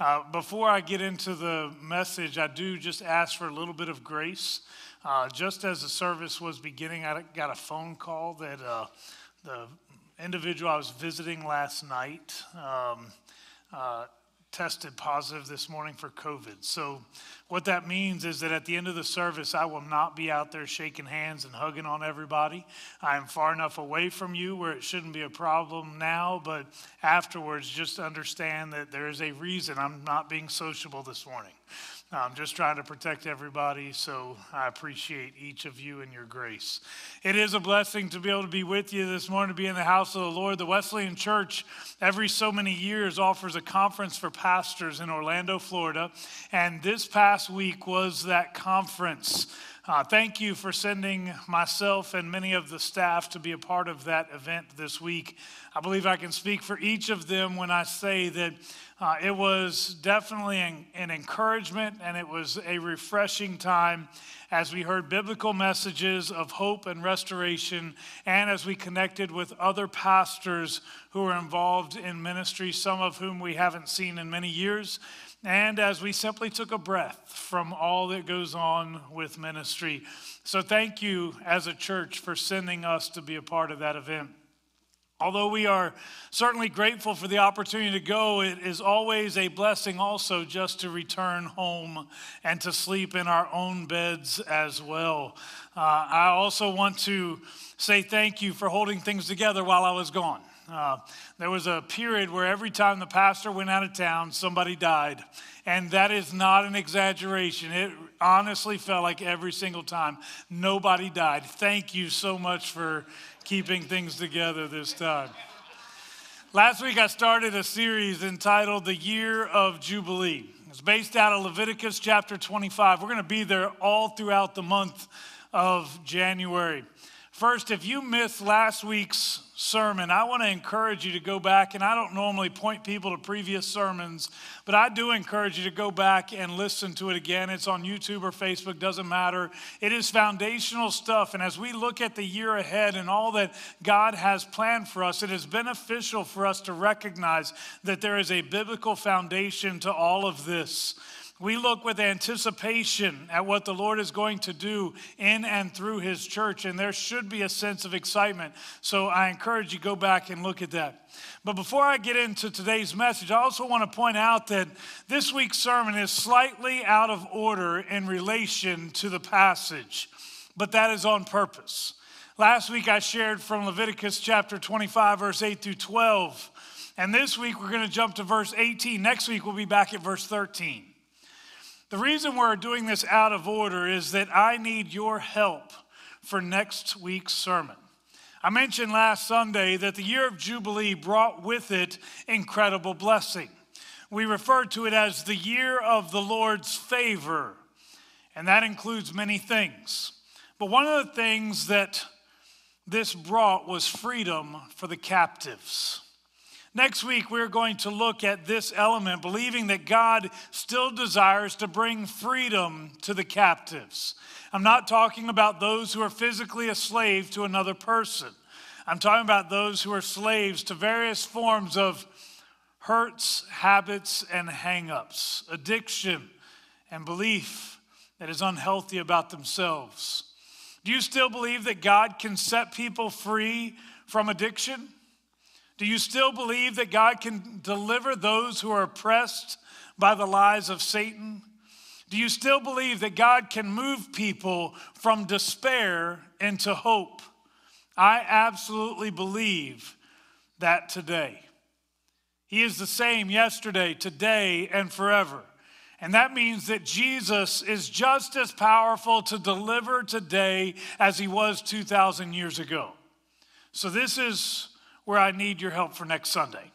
Uh, before I get into the message, I do just ask for a little bit of grace. Uh, just as the service was beginning, I got a phone call that uh, the individual I was visiting last night um, uh, tested positive this morning for COVID. So, what that means is that at the end of the service, I will not be out there shaking hands and hugging on everybody. I am far enough away from you where it shouldn't be a problem now, but afterwards, just understand that there is a reason I'm not being sociable this morning. I'm just trying to protect everybody, so I appreciate each of you and your grace. It is a blessing to be able to be with you this morning, to be in the house of the Lord. The Wesleyan Church, every so many years, offers a conference for pastors in Orlando, Florida, and this past week was that conference. Uh, thank you for sending myself and many of the staff to be a part of that event this week. I believe I can speak for each of them when I say that uh, it was definitely an, an encouragement and it was a refreshing time as we heard biblical messages of hope and restoration, and as we connected with other pastors who are involved in ministry, some of whom we haven't seen in many years, and as we simply took a breath from all that goes on with ministry. So, thank you as a church for sending us to be a part of that event. Although we are certainly grateful for the opportunity to go, it is always a blessing also just to return home and to sleep in our own beds as well. Uh, I also want to say thank you for holding things together while I was gone. Uh, there was a period where every time the pastor went out of town, somebody died. And that is not an exaggeration. It honestly felt like every single time nobody died. Thank you so much for keeping things together this time. Last week, I started a series entitled The Year of Jubilee. It's based out of Leviticus chapter 25. We're going to be there all throughout the month of January. First, if you missed last week's sermon, I want to encourage you to go back. And I don't normally point people to previous sermons, but I do encourage you to go back and listen to it again. It's on YouTube or Facebook, doesn't matter. It is foundational stuff. And as we look at the year ahead and all that God has planned for us, it is beneficial for us to recognize that there is a biblical foundation to all of this. We look with anticipation at what the Lord is going to do in and through His church, and there should be a sense of excitement. So I encourage you go back and look at that. But before I get into today's message, I also want to point out that this week's sermon is slightly out of order in relation to the passage, but that is on purpose. Last week I shared from Leviticus chapter 25, verse 8 through 12. And this week we're going to jump to verse 18. Next week we'll be back at verse 13. The reason we're doing this out of order is that I need your help for next week's sermon. I mentioned last Sunday that the year of Jubilee brought with it incredible blessing. We refer to it as the year of the Lord's favor, and that includes many things. But one of the things that this brought was freedom for the captives. Next week, we're going to look at this element, believing that God still desires to bring freedom to the captives. I'm not talking about those who are physically a slave to another person. I'm talking about those who are slaves to various forms of hurts, habits, and hangups, addiction, and belief that is unhealthy about themselves. Do you still believe that God can set people free from addiction? Do you still believe that God can deliver those who are oppressed by the lies of Satan? Do you still believe that God can move people from despair into hope? I absolutely believe that today. He is the same yesterday, today, and forever. And that means that Jesus is just as powerful to deliver today as he was 2,000 years ago. So, this is where I need your help for next Sunday.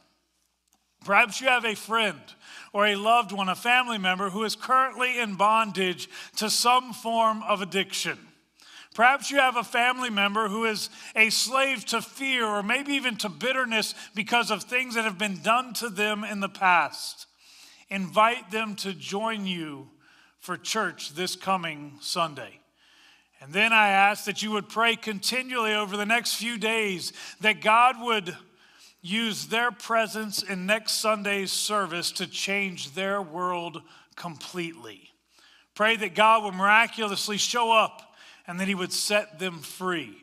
Perhaps you have a friend or a loved one, a family member who is currently in bondage to some form of addiction. Perhaps you have a family member who is a slave to fear or maybe even to bitterness because of things that have been done to them in the past. Invite them to join you for church this coming Sunday. And then I ask that you would pray continually over the next few days that God would use their presence in next Sunday's service to change their world completely. Pray that God would miraculously show up and that He would set them free.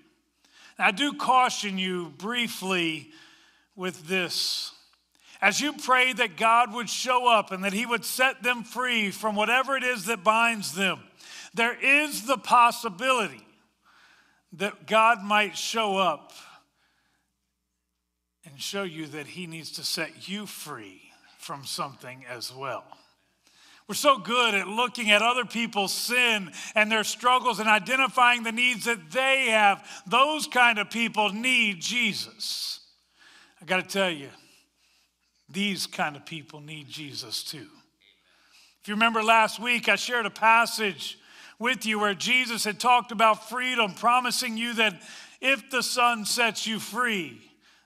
Now, I do caution you briefly with this. As you pray that God would show up and that He would set them free from whatever it is that binds them, there is the possibility that God might show up and show you that He needs to set you free from something as well. We're so good at looking at other people's sin and their struggles and identifying the needs that they have. Those kind of people need Jesus. I got to tell you, these kind of people need Jesus too. If you remember last week, I shared a passage with you where Jesus had talked about freedom, promising you that if the Son sets you free,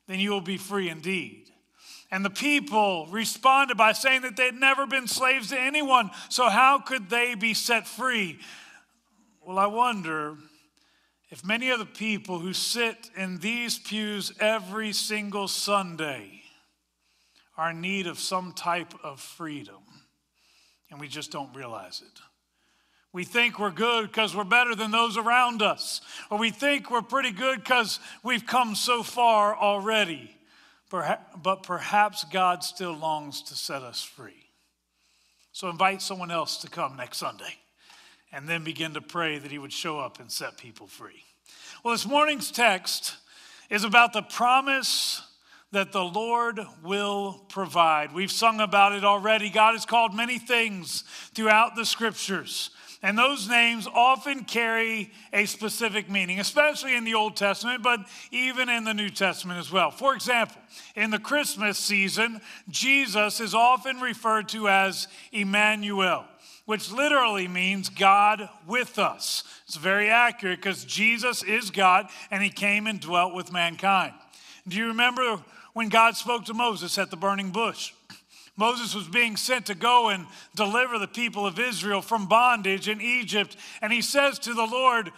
then you will be free indeed. And the people responded by saying that they'd never been slaves to anyone, so how could they be set free? Well, I wonder if many of the people who sit in these pews every single Sunday are in need of some type of freedom, and we just don't realize it. We think we're good because we're better than those around us, or we think we're pretty good because we've come so far already. But perhaps God still longs to set us free. So invite someone else to come next Sunday and then begin to pray that He would show up and set people free. Well, this morning's text is about the promise that the Lord will provide. We've sung about it already. God has called many things throughout the scriptures. And those names often carry a specific meaning, especially in the Old Testament, but even in the New Testament as well. For example, in the Christmas season, Jesus is often referred to as Emmanuel, which literally means God with us. It's very accurate because Jesus is God and he came and dwelt with mankind. Do you remember when God spoke to Moses at the burning bush? Moses was being sent to go and deliver the people of Israel from bondage in Egypt. And he says to the Lord,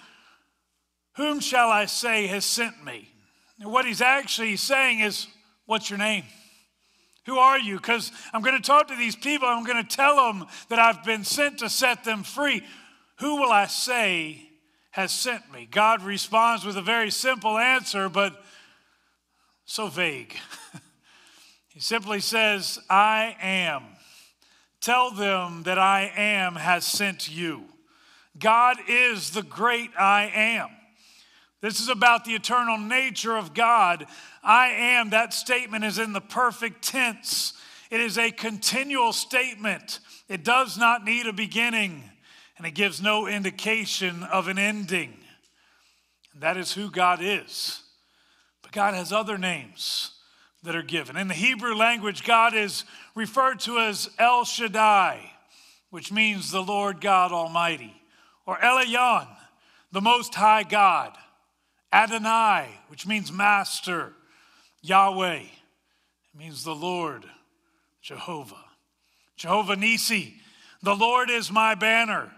Whom shall I say has sent me? And what he's actually saying is, What's your name? Who are you? Because I'm going to talk to these people. I'm going to tell them that I've been sent to set them free. Who will I say has sent me? God responds with a very simple answer, but so vague. He simply says, I am. Tell them that I am has sent you. God is the great I am. This is about the eternal nature of God. I am, that statement is in the perfect tense. It is a continual statement. It does not need a beginning, and it gives no indication of an ending. And that is who God is. But God has other names that are given. In the Hebrew language, God is referred to as El Shaddai, which means the Lord God Almighty, or Elyon, the Most High God, Adonai, which means Master, Yahweh, it means the Lord, Jehovah, Jehovah Nissi, the Lord is my banner,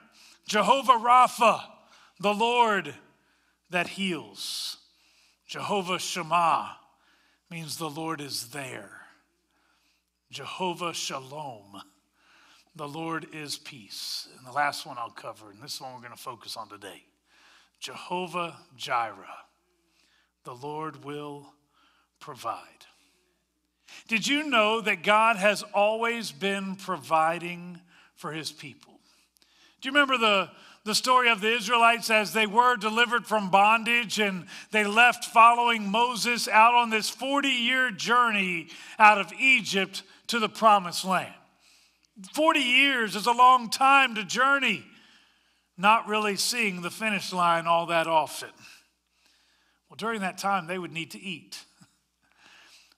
Jehovah Rapha, the Lord that heals, Jehovah Shammah means the Lord is there. Jehovah Shalom, the Lord is peace. And the last one I'll cover, and this one we're going to focus on today Jehovah Jireh, the Lord will provide. Did you know that God has always been providing for his people? Do you remember the the story of the Israelites as they were delivered from bondage and they left following Moses out on this 40 year journey out of Egypt to the promised land. 40 years is a long time to journey, not really seeing the finish line all that often. Well, during that time, they would need to eat.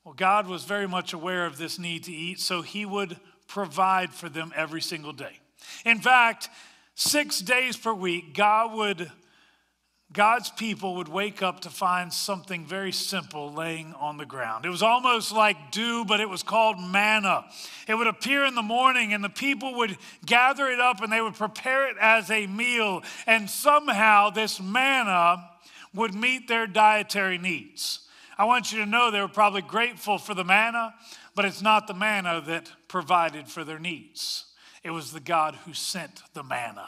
Well, God was very much aware of this need to eat, so He would provide for them every single day. In fact, six days per week, God would, God's people would wake up to find something very simple laying on the ground. It was almost like dew, but it was called manna. It would appear in the morning, and the people would gather it up and they would prepare it as a meal. And somehow, this manna would meet their dietary needs. I want you to know they were probably grateful for the manna, but it's not the manna that provided for their needs. It was the God who sent the manna.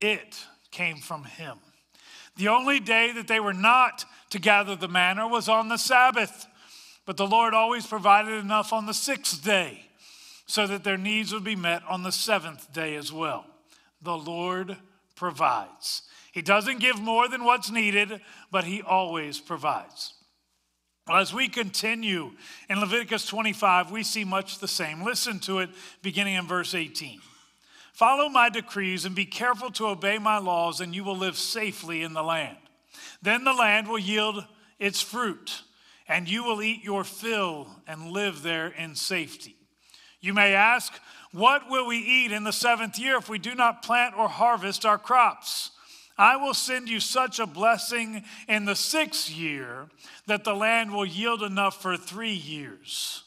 It came from Him. The only day that they were not to gather the manna was on the Sabbath, but the Lord always provided enough on the sixth day so that their needs would be met on the seventh day as well. The Lord provides. He doesn't give more than what's needed, but He always provides. Well, as we continue in Leviticus 25, we see much the same. Listen to it beginning in verse 18. Follow my decrees and be careful to obey my laws, and you will live safely in the land. Then the land will yield its fruit, and you will eat your fill and live there in safety. You may ask, What will we eat in the seventh year if we do not plant or harvest our crops? I will send you such a blessing in the sixth year that the land will yield enough for three years.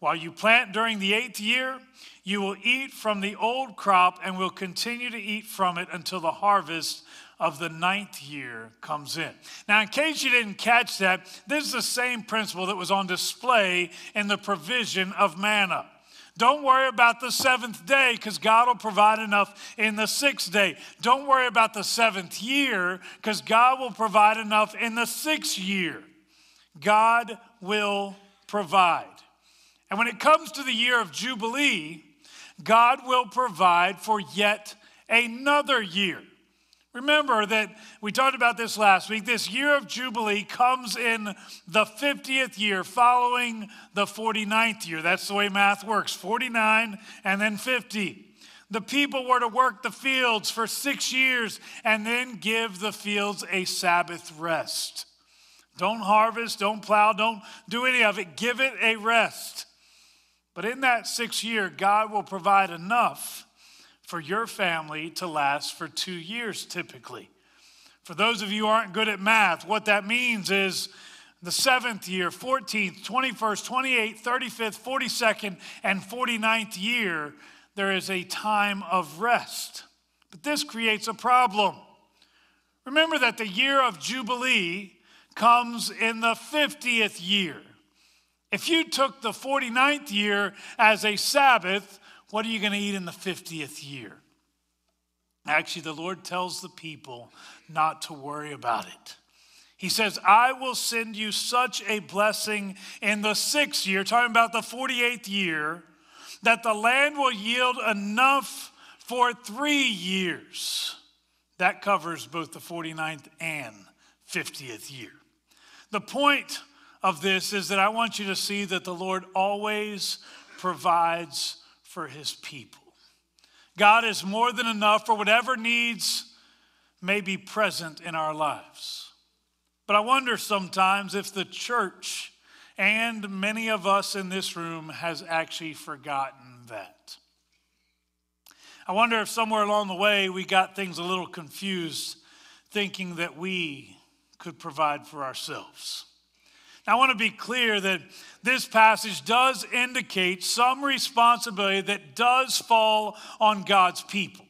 While you plant during the eighth year, you will eat from the old crop and will continue to eat from it until the harvest of the ninth year comes in. Now, in case you didn't catch that, this is the same principle that was on display in the provision of manna. Don't worry about the seventh day because God will provide enough in the sixth day. Don't worry about the seventh year because God will provide enough in the sixth year. God will provide. And when it comes to the year of Jubilee, God will provide for yet another year. Remember that we talked about this last week. This year of Jubilee comes in the 50th year following the 49th year. That's the way math works 49 and then 50. The people were to work the fields for six years and then give the fields a Sabbath rest. Don't harvest, don't plow, don't do any of it. Give it a rest. But in that six year, God will provide enough for your family to last for two years typically. For those of you aren't good at math, what that means is the seventh year, 14th, 21st, 28th, 35th, 42nd, and 49th year, there is a time of rest. But this creates a problem. Remember that the year of Jubilee comes in the 50th year. If you took the 49th year as a Sabbath, what are you going to eat in the 50th year? Actually, the Lord tells the people not to worry about it. He says, I will send you such a blessing in the sixth year, talking about the 48th year, that the land will yield enough for three years. That covers both the 49th and 50th year. The point of this is that I want you to see that the Lord always provides for his people. God is more than enough for whatever needs may be present in our lives. But I wonder sometimes if the church and many of us in this room has actually forgotten that. I wonder if somewhere along the way we got things a little confused, thinking that we could provide for ourselves. I want to be clear that this passage does indicate some responsibility that does fall on God's people.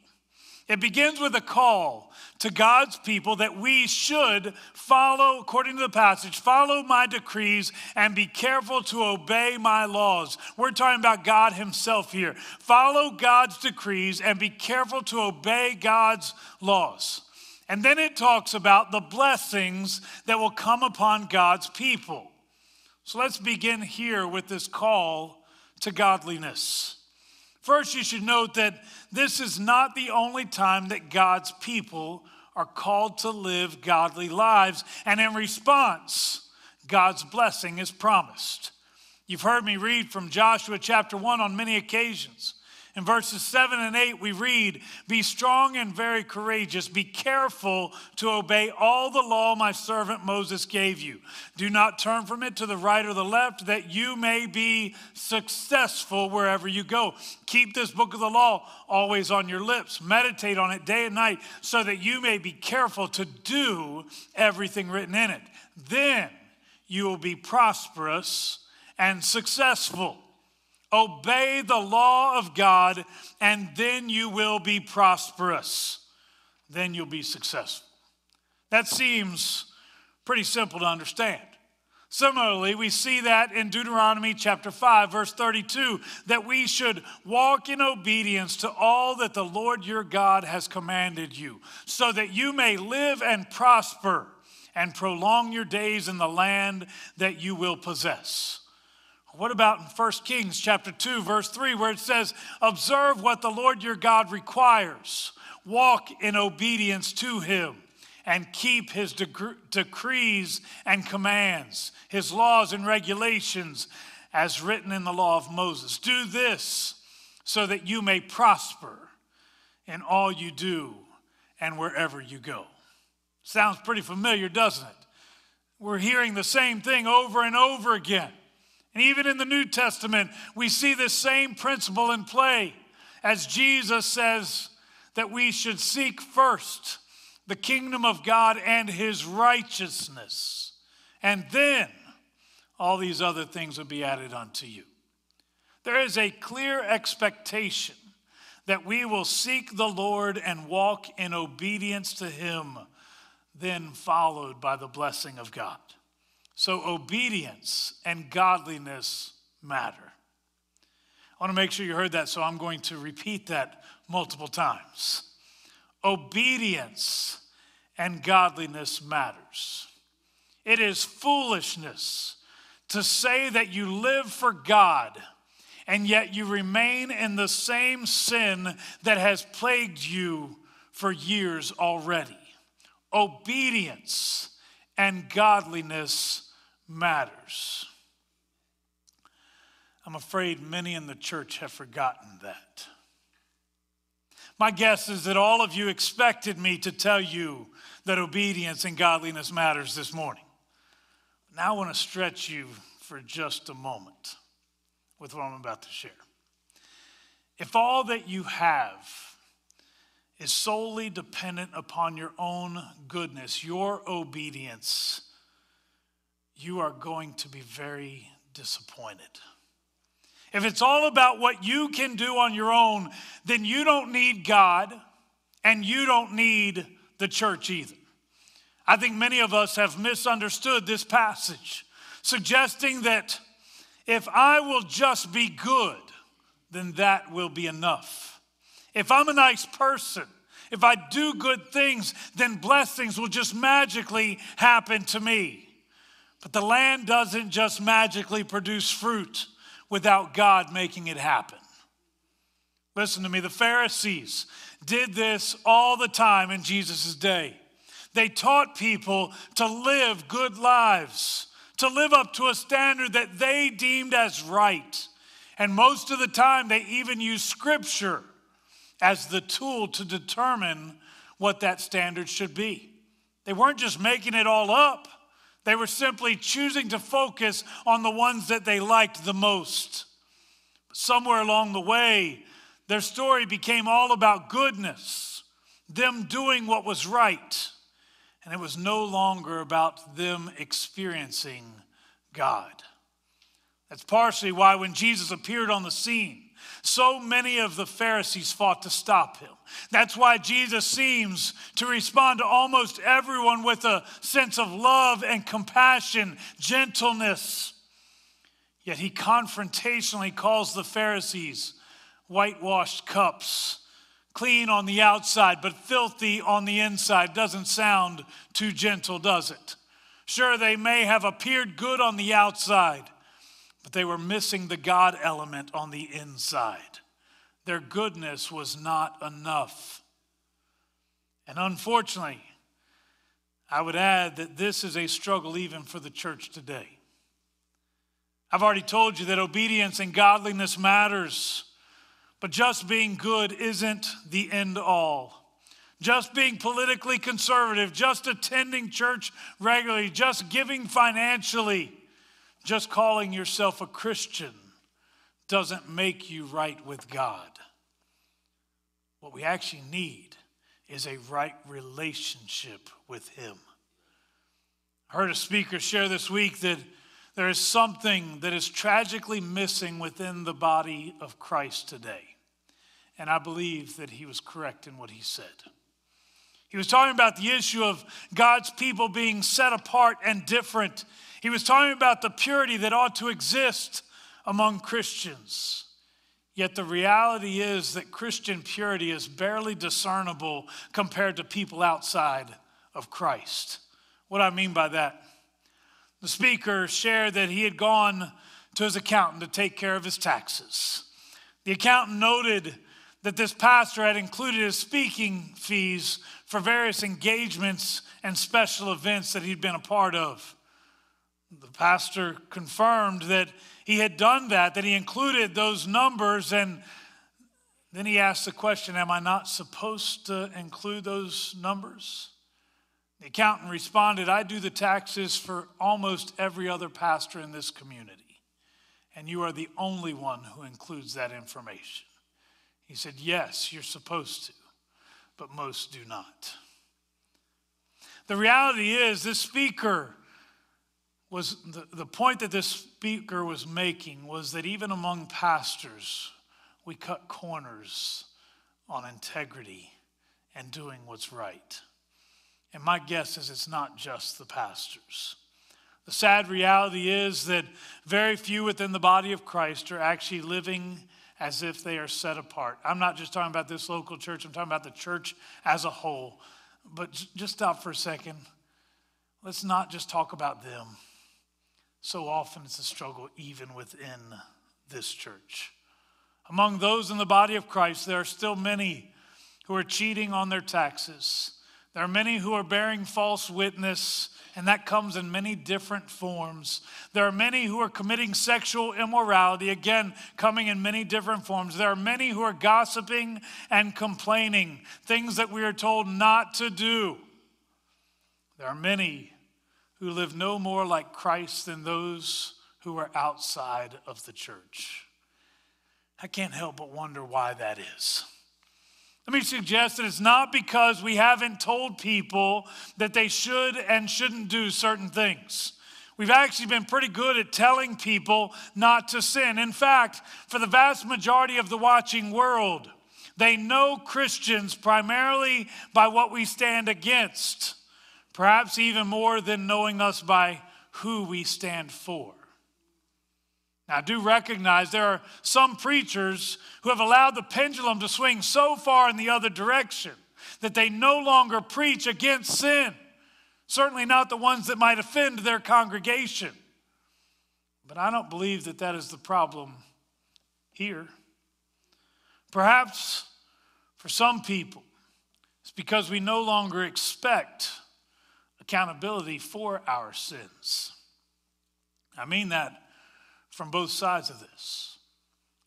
It begins with a call to God's people that we should follow, according to the passage, follow my decrees and be careful to obey my laws. We're talking about God Himself here. Follow God's decrees and be careful to obey God's laws. And then it talks about the blessings that will come upon God's people. So let's begin here with this call to godliness. First, you should note that this is not the only time that God's people are called to live godly lives, and in response, God's blessing is promised. You've heard me read from Joshua chapter 1 on many occasions. In verses 7 and 8, we read, Be strong and very courageous. Be careful to obey all the law my servant Moses gave you. Do not turn from it to the right or the left, that you may be successful wherever you go. Keep this book of the law always on your lips. Meditate on it day and night, so that you may be careful to do everything written in it. Then you will be prosperous and successful. Obey the law of God, and then you will be prosperous. Then you'll be successful. That seems pretty simple to understand. Similarly, we see that in Deuteronomy chapter 5, verse 32, that we should walk in obedience to all that the Lord your God has commanded you, so that you may live and prosper and prolong your days in the land that you will possess. What about in 1 Kings chapter 2 verse 3 where it says observe what the Lord your God requires walk in obedience to him and keep his decrees and commands, his laws and regulations as written in the law of Moses. Do this so that you may prosper in all you do and wherever you go. Sounds pretty familiar, doesn't it? We're hearing the same thing over and over again. And even in the New Testament, we see this same principle in play as Jesus says that we should seek first the kingdom of God and his righteousness. And then all these other things will be added unto you. There is a clear expectation that we will seek the Lord and walk in obedience to him, then followed by the blessing of God. So, obedience and godliness matter. I want to make sure you heard that, so I'm going to repeat that multiple times obedience and godliness matters. It is foolishness to say that you live for God and yet you remain in the same sin that has plagued you for years already. Obedience and godliness matters. I'm afraid many in the church have forgotten that. My guess is that all of you expected me to tell you that obedience and godliness matters this morning. Now I want to stretch you for just a moment with what I'm about to share. If all that you have is solely dependent upon your own goodness, your obedience, you are going to be very disappointed. If it's all about what you can do on your own, then you don't need God and you don't need the church either. I think many of us have misunderstood this passage, suggesting that if I will just be good, then that will be enough. If I'm a nice person, if I do good things, then blessings will just magically happen to me. But the land doesn't just magically produce fruit without God making it happen. Listen to me, the Pharisees did this all the time in Jesus' day. They taught people to live good lives, to live up to a standard that they deemed as right. And most of the time, they even used scripture as the tool to determine what that standard should be. They weren't just making it all up, they were simply choosing to focus on the ones that they liked the most. Somewhere along the way, their story became all about goodness, them doing what was right, and it was no longer about them experiencing God. That's partially why when Jesus appeared on the scene, so many of the Pharisees fought to stop him. That's why Jesus seems to respond to almost everyone with a sense of love and compassion, gentleness. Yet he confrontationally calls the Pharisees whitewashed cups, clean on the outside, but filthy on the inside. Doesn't sound too gentle, does it? Sure, they may have appeared good on the outside but they were missing the God element on the inside. Their goodness was not enough. And unfortunately, I would add that this is a struggle even for the church today. I've already told you that obedience and godliness matters, but just being good isn't the end all. Just being politically conservative, just attending church regularly, just giving financially, just calling yourself a Christian doesn't make you right with God. What we actually need is a right relationship with Him. I heard a speaker share this week that there is something that is tragically missing within the body of Christ today. And I believe that he was correct in what he said. He was talking about the issue of God's people being set apart and different. He was talking about the purity that ought to exist among Christians. Yet the reality is that Christian purity is barely discernible compared to people outside of Christ. What do I mean by that? The speaker shared that he had gone to his accountant to take care of his taxes. The accountant noted that this pastor had included his speaking fees for various engagements and special events that he'd been a part of. The pastor confirmed that he had done that, that he included those numbers, and then he asked the question Am I not supposed to include those numbers? The accountant responded, I do the taxes for almost every other pastor in this community, and you are the only one who includes that information. He said, Yes, you're supposed to, but most do not. The reality is, this speaker was the, the point that this speaker was making was that even among pastors, we cut corners on integrity and doing what's right. And my guess is it's not just the pastors. The sad reality is that very few within the body of Christ are actually living as if they are set apart. I'm not just talking about this local church, I'm talking about the church as a whole. But just stop for a second. Let's not just talk about them. So often it's a struggle even within this church. Among those in the body of Christ, there are still many who are cheating on their taxes there are many who are bearing false witness, and that comes in many different forms. There are many who are committing sexual immorality, again, coming in many different forms. There are many who are gossiping and complaining, things that we are told not to do. There are many who live no more like Christ than those who are outside of the church. I can't help but wonder why that is. Let me suggest that it's not because we haven't told people that they should and shouldn't do certain things. We've actually been pretty good at telling people not to sin. In fact, for the vast majority of the watching world, they know Christians primarily by what we stand against, perhaps even more than knowing us by who we stand for. Now, I do recognize there are some preachers who have allowed the pendulum to swing so far in the other direction that they no longer preach against sin. Certainly not the ones that might offend their congregation. But I don't believe that that is the problem here. Perhaps for some people, it's because we no longer expect accountability for our sins. I mean that from both sides of this.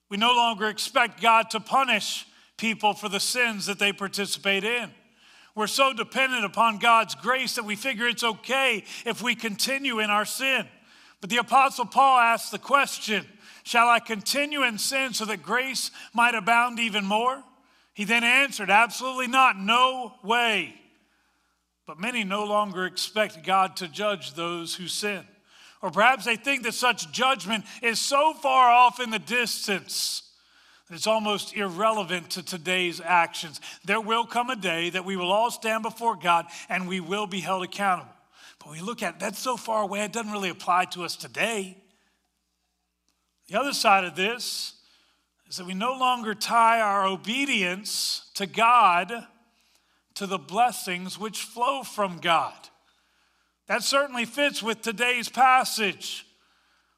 We no longer expect God to punish people for the sins that they participate in. We're so dependent upon God's grace that we figure it's okay if we continue in our sin. But the Apostle Paul asked the question Shall I continue in sin so that grace might abound even more? He then answered, Absolutely not, no way. But many no longer expect God to judge those who sin. Or perhaps they think that such judgment is so far off in the distance that it's almost irrelevant to today's actions. There will come a day that we will all stand before God and we will be held accountable. But we look at that's so far away, it doesn't really apply to us today. The other side of this is that we no longer tie our obedience to God to the blessings which flow from God. That certainly fits with today's passage.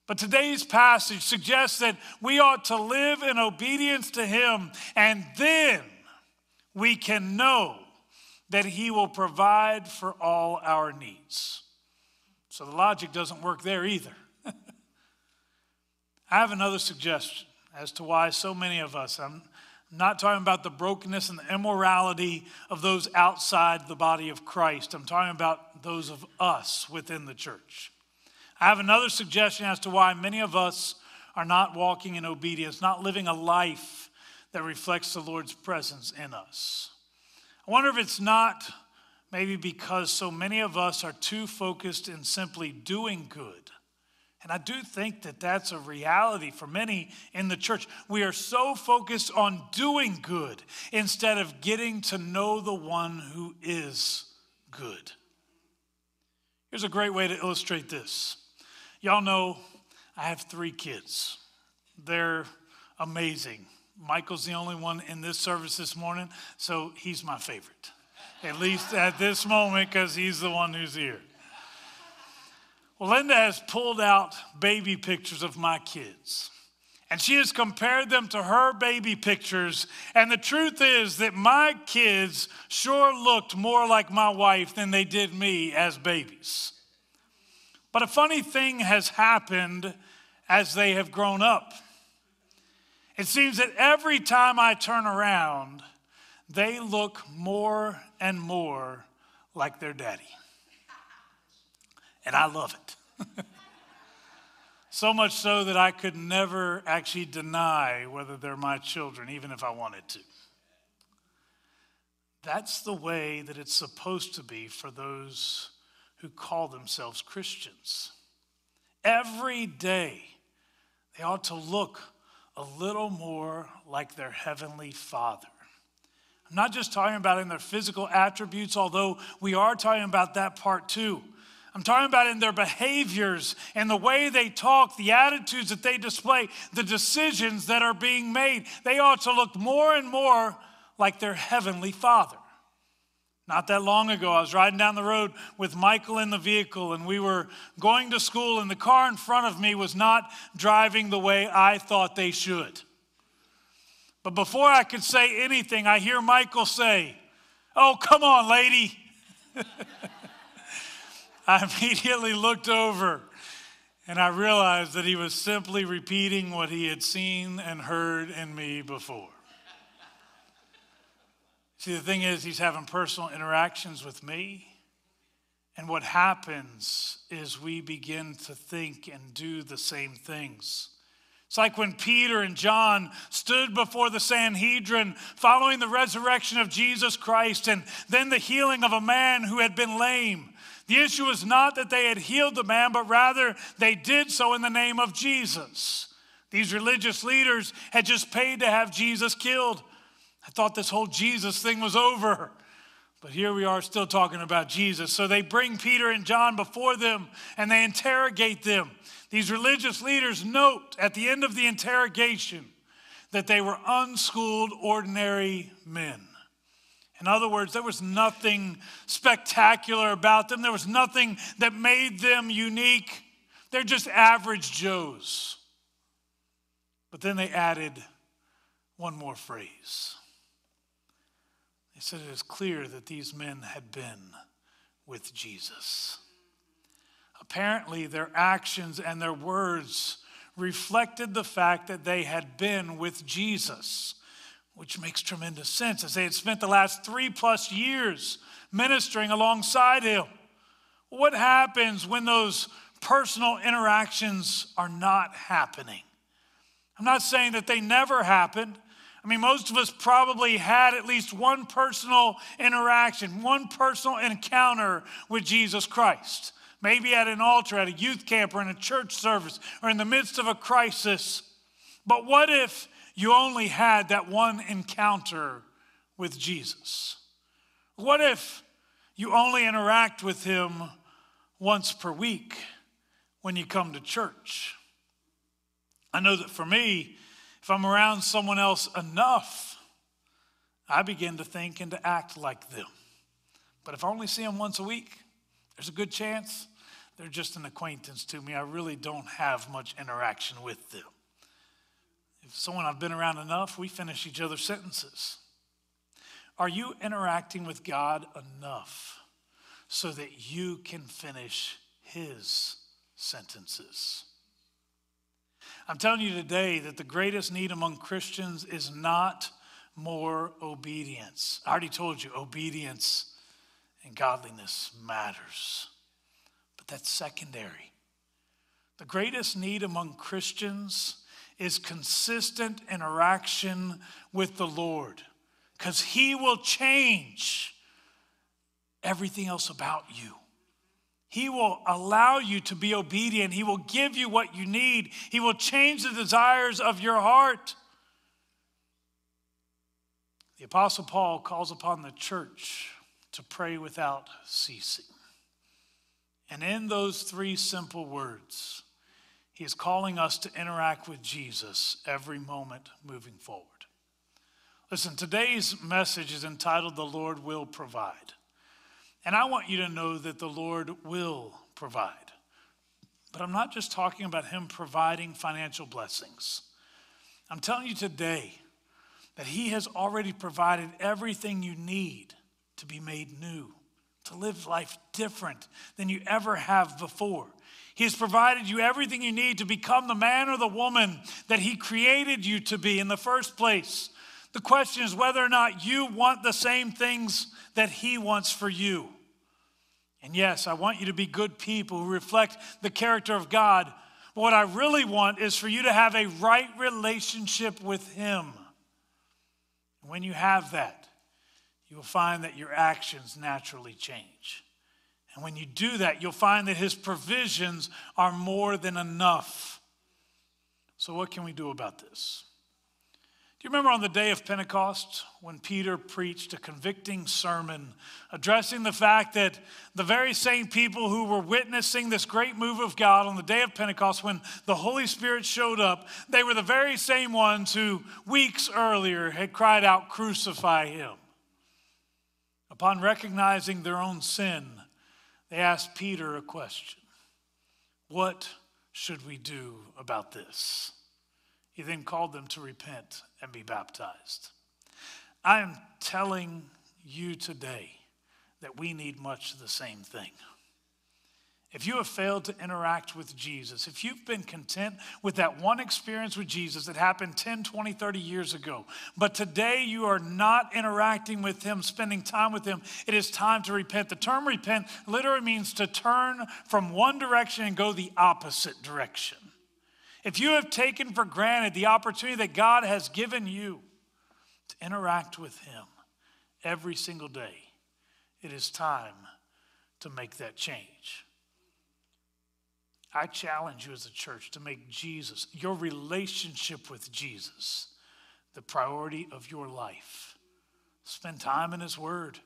But today's passage suggests that we ought to live in obedience to Him, and then we can know that He will provide for all our needs. So the logic doesn't work there either. I have another suggestion as to why so many of us, I'm not talking about the brokenness and the immorality of those outside the body of Christ. I'm talking about those of us within the church. I have another suggestion as to why many of us are not walking in obedience, not living a life that reflects the Lord's presence in us. I wonder if it's not maybe because so many of us are too focused in simply doing good And I do think that that's a reality for many in the church. We are so focused on doing good instead of getting to know the one who is good. Here's a great way to illustrate this. Y'all know I have three kids, they're amazing. Michael's the only one in this service this morning, so he's my favorite, at least at this moment, because he's the one who's here. Well, Linda has pulled out baby pictures of my kids. And she has compared them to her baby pictures. And the truth is that my kids sure looked more like my wife than they did me as babies. But a funny thing has happened as they have grown up. It seems that every time I turn around, they look more and more like their daddy. And I love it. so much so that I could never actually deny whether they're my children, even if I wanted to. That's the way that it's supposed to be for those who call themselves Christians. Every day, they ought to look a little more like their heavenly Father. I'm not just talking about in their physical attributes, although we are talking about that part too. I'm talking about in their behaviors and the way they talk, the attitudes that they display, the decisions that are being made. They ought to look more and more like their heavenly Father. Not that long ago, I was riding down the road with Michael in the vehicle, and we were going to school, and the car in front of me was not driving the way I thought they should. But before I could say anything, I hear Michael say, Oh, come on, lady. I immediately looked over and I realized that he was simply repeating what he had seen and heard in me before. See, the thing is, he's having personal interactions with me. And what happens is we begin to think and do the same things. It's like when Peter and John stood before the Sanhedrin following the resurrection of Jesus Christ and then the healing of a man who had been lame. The issue was not that they had healed the man, but rather they did so in the name of Jesus. These religious leaders had just paid to have Jesus killed. I thought this whole Jesus thing was over. But here we are still talking about Jesus. So they bring Peter and John before them and they interrogate them. These religious leaders note at the end of the interrogation that they were unschooled, ordinary men. In other words, there was nothing spectacular about them, there was nothing that made them unique. They're just average Joes. But then they added one more phrase They said it is clear that these men had been with Jesus. Apparently, their actions and their words reflected the fact that they had been with Jesus, which makes tremendous sense as they had spent the last three plus years ministering alongside him. What happens when those personal interactions are not happening? I'm not saying that they never happened. I mean, most of us probably had at least one personal interaction, one personal encounter with Jesus Christ. Maybe at an altar, at a youth camp, or in a church service, or in the midst of a crisis. But what if you only had that one encounter with Jesus? What if you only interact with him once per week when you come to church? I know that for me, if I'm around someone else enough, I begin to think and to act like them. But if I only see them once a week, there's a good chance they're just an acquaintance to me. I really don't have much interaction with them. If someone I've been around enough, we finish each other's sentences. Are you interacting with God enough so that you can finish His sentences? I'm telling you today that the greatest need among Christians is not more obedience. I already told you, obedience and godliness matters, but that's secondary. The greatest need among Christians is consistent interaction with the Lord because He will change everything else about you. He will allow you to be obedient. He will give you what you need. He will change the desires of your heart. The Apostle Paul calls upon the church to pray without ceasing. And in those three simple words, he is calling us to interact with Jesus every moment moving forward. Listen, today's message is entitled The Lord Will Provide. And I want you to know that the Lord will provide. But I'm not just talking about Him providing financial blessings. I'm telling you today that He has already provided everything you need to be made new, to live life different than you ever have before. He has provided you everything you need to become the man or the woman that He created you to be in the first place. The question is whether or not you want the same things that He wants for you. And yes, I want you to be good people who reflect the character of God. But what I really want is for you to have a right relationship with Him. when you have that, you will find that your actions naturally change. And when you do that, you'll find that His provisions are more than enough. So, what can we do about this? Do you remember on the day of Pentecost when Peter preached a convicting sermon addressing the fact that the very same people who were witnessing this great move of God on the day of Pentecost when the Holy Spirit showed up, they were the very same ones who weeks earlier had cried out, Crucify him. Upon recognizing their own sin, they asked Peter a question What should we do about this? He then called them to repent and be baptized. I am telling you today that we need much the same thing. If you have failed to interact with Jesus, if you've been content with that one experience with Jesus that happened 10, 20, 30 years ago, but today you are not interacting with Him, spending time with Him, it is time to repent. The term repent literally means to turn from one direction and go the opposite direction. If you have taken for granted the opportunity that God has given you to interact with Him every single day, it is time to make that change. I challenge you as a church to make Jesus, your relationship with Jesus, the priority of your life. Spend time in His Word.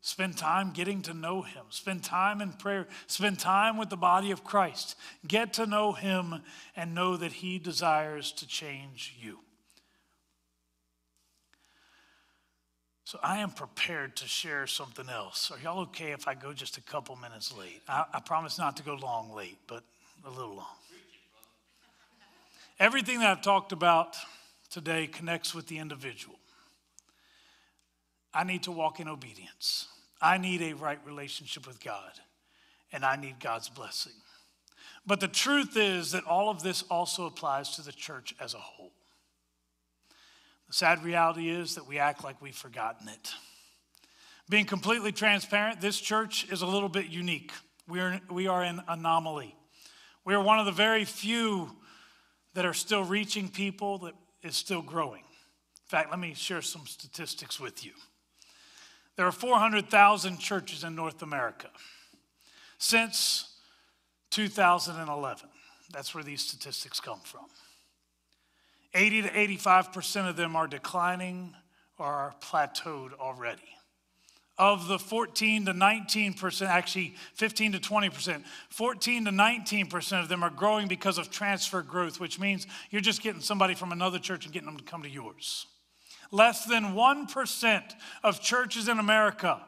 Spend time getting to know Him. Spend time in prayer. Spend time with the body of Christ. Get to know Him and know that He desires to change you. So I am prepared to share something else. Are y'all okay if I go just a couple minutes late? I, I promise not to go long late, but a little long. Everything that I've talked about today connects with the individual. I need to walk in obedience. I need a right relationship with God, and I need God's blessing. But the truth is that all of this also applies to the church as a whole. The sad reality is that we act like we've forgotten it. Being completely transparent, this church is a little bit unique. We are, we are an anomaly. We are one of the very few that are still reaching people that is still growing. In fact, let me share some statistics with you. There are 400,000 churches in North America since 2011. That's where these statistics come from. 80 to 85% of them are declining or are plateaued already. Of the 14 to 19%, actually 15 to 20%, 14 to 19% of them are growing because of transfer growth, which means you're just getting somebody from another church and getting them to come to yours. Less than 1% of churches in America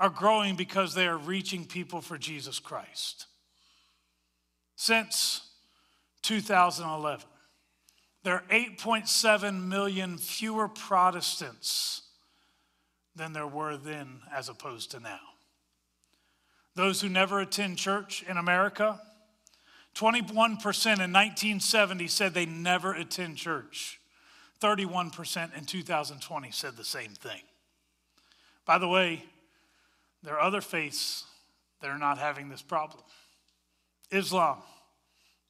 are growing because they are reaching people for Jesus Christ. Since 2011, there are 8.7 million fewer Protestants than there were then as opposed to now. Those who never attend church in America, 21% in 1970 said they never attend church. 31% in 2020 said the same thing. By the way, there are other faiths that are not having this problem Islam,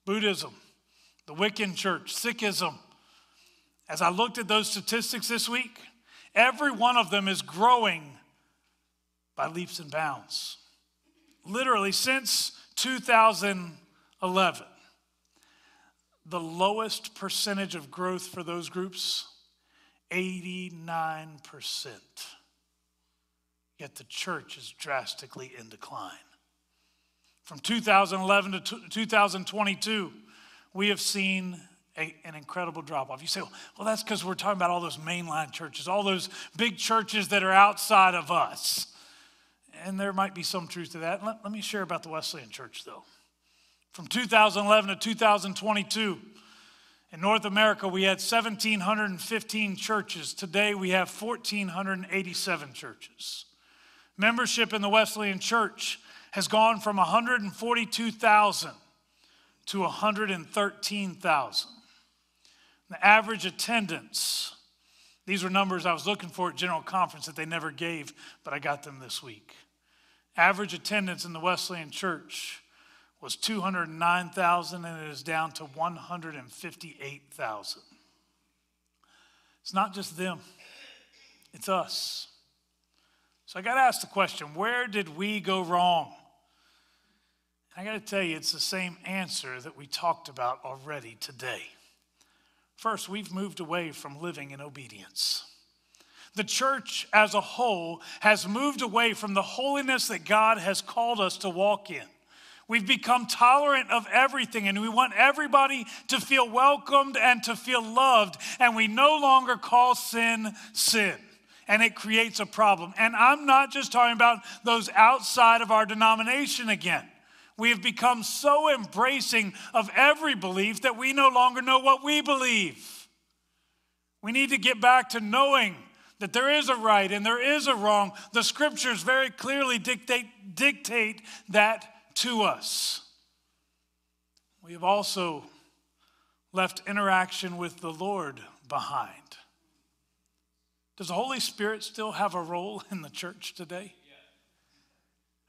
Buddhism, the Wiccan Church, Sikhism. As I looked at those statistics this week, every one of them is growing by leaps and bounds. literally since 2011, the lowest percentage of growth for those groups 89%. Yet the church is drastically in decline. From 2011 to 2022, we have seen a, an incredible drop off. You say, well, that's because we're talking about all those mainline churches, all those big churches that are outside of us. And there might be some truth to that. Let, let me share about the Wesleyan Church, though. From 2011 to 2022, in North America, we had 1,715 churches. Today, we have 1,487 churches. Membership in the Wesleyan Church has gone from 142,000 to 113,000. The average attendance, these were numbers I was looking for at General Conference that they never gave, but I got them this week. Average attendance in the Wesleyan Church was 209,000 and it is down to 158,000. It's not just them, it's us. So I got to ask the question where did we go wrong? I got to tell you, it's the same answer that we talked about already today. First, we've moved away from living in obedience. The church as a whole has moved away from the holiness that God has called us to walk in. We've become tolerant of everything and we want everybody to feel welcomed and to feel loved. And we no longer call sin sin. And it creates a problem. And I'm not just talking about those outside of our denomination again. We have become so embracing of every belief that we no longer know what we believe. We need to get back to knowing that there is a right and there is a wrong. The scriptures very clearly dictate, dictate that to us. We have also left interaction with the Lord behind. Does the Holy Spirit still have a role in the church today?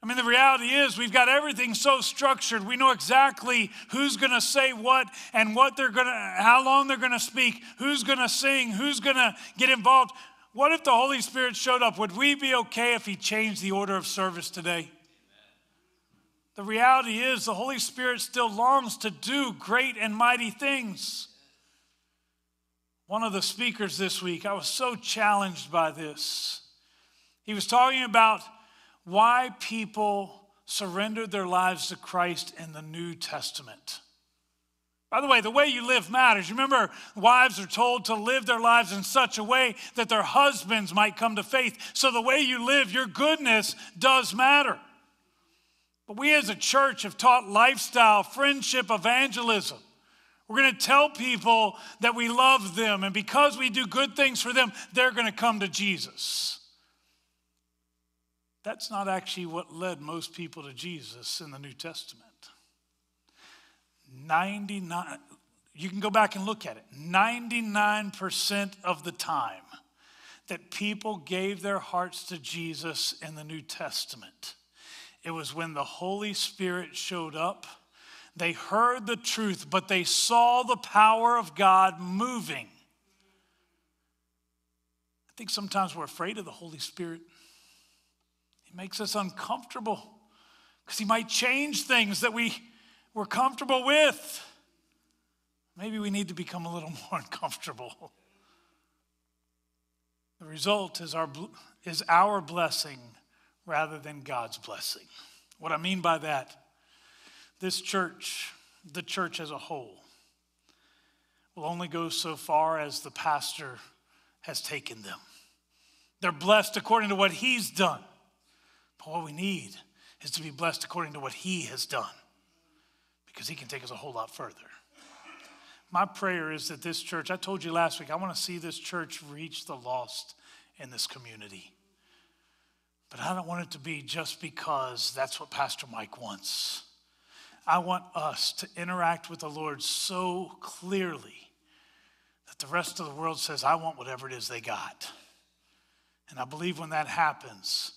I mean, the reality is we've got everything so structured. We know exactly who's going to say what and what they're going to, how long they're going to speak, who's going to sing, who's going to get involved. What if the Holy Spirit showed up? Would we be okay if He changed the order of service today? The reality is, the Holy Spirit still longs to do great and mighty things. One of the speakers this week, I was so challenged by this. He was talking about why people surrendered their lives to Christ in the New Testament. By the way, the way you live matters. Remember, wives are told to live their lives in such a way that their husbands might come to faith. So the way you live, your goodness does matter. But we as a church have taught lifestyle, friendship, evangelism. We're going to tell people that we love them, and because we do good things for them, they're going to come to Jesus. That's not actually what led most people to Jesus in the New Testament. 99, you can go back and look at it. 99% of the time that people gave their hearts to Jesus in the New Testament, it was when the Holy Spirit showed up. They heard the truth, but they saw the power of God moving. I think sometimes we're afraid of the Holy Spirit. He makes us uncomfortable because He might change things that we we're comfortable with. Maybe we need to become a little more uncomfortable. The result is our, is our blessing rather than God's blessing. What I mean by that, this church, the church as a whole, will only go so far as the pastor has taken them. They're blessed according to what he's done. But what we need is to be blessed according to what he has done because he can take us a whole lot further. My prayer is that this church, I told you last week, I want to see this church reach the lost in this community. But I don't want it to be just because that's what Pastor Mike wants. I want us to interact with the Lord so clearly that the rest of the world says, I want whatever it is they got. And I believe when that happens,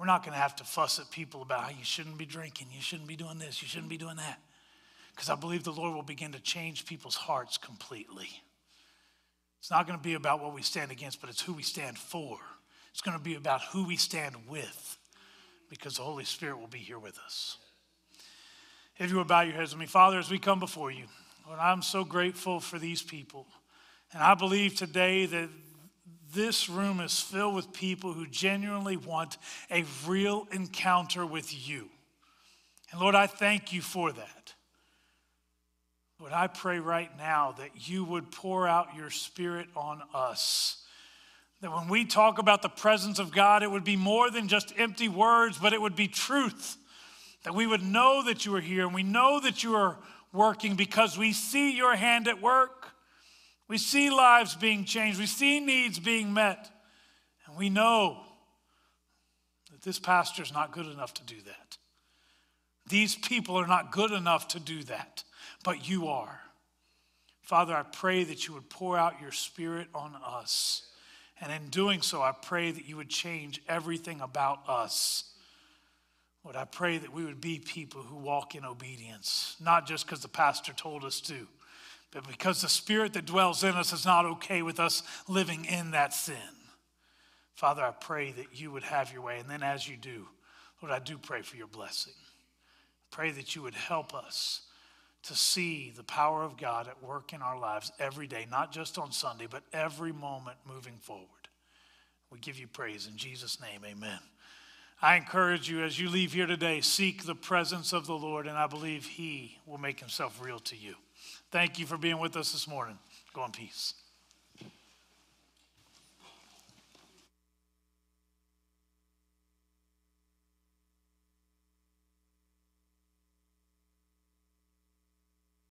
we're not going to have to fuss at people about how you shouldn't be drinking, you shouldn't be doing this, you shouldn't be doing that. Because I believe the Lord will begin to change people's hearts completely. It's not going to be about what we stand against, but it's who we stand for. It's going to be about who we stand with. because the Holy Spirit will be here with us. If you would bow your heads with me, Father, as we come before you, Lord, I'm so grateful for these people. And I believe today that this room is filled with people who genuinely want a real encounter with you. And Lord, I thank you for that. Lord, I pray right now that you would pour out your spirit on us. That when we talk about the presence of God, it would be more than just empty words, but it would be truth. That we would know that you are here and we know that you are working because we see your hand at work. We see lives being changed. We see needs being met. And we know that this pastor is not good enough to do that. These people are not good enough to do that, but you are. Father, I pray that you would pour out your spirit on us. And in doing so, I pray that you would change everything about us. Lord, I pray that we would be people who walk in obedience, not just because the pastor told us to, but because the spirit that dwells in us is not okay with us living in that sin. Father, I pray that you would have your way. And then as you do, Lord, I do pray for your blessing. Pray that you would help us to see the power of God at work in our lives every day, not just on Sunday, but every moment moving forward. We give you praise in Jesus' name, amen. I encourage you as you leave here today, seek the presence of the Lord, and I believe He will make Himself real to you. Thank you for being with us this morning. Go in peace.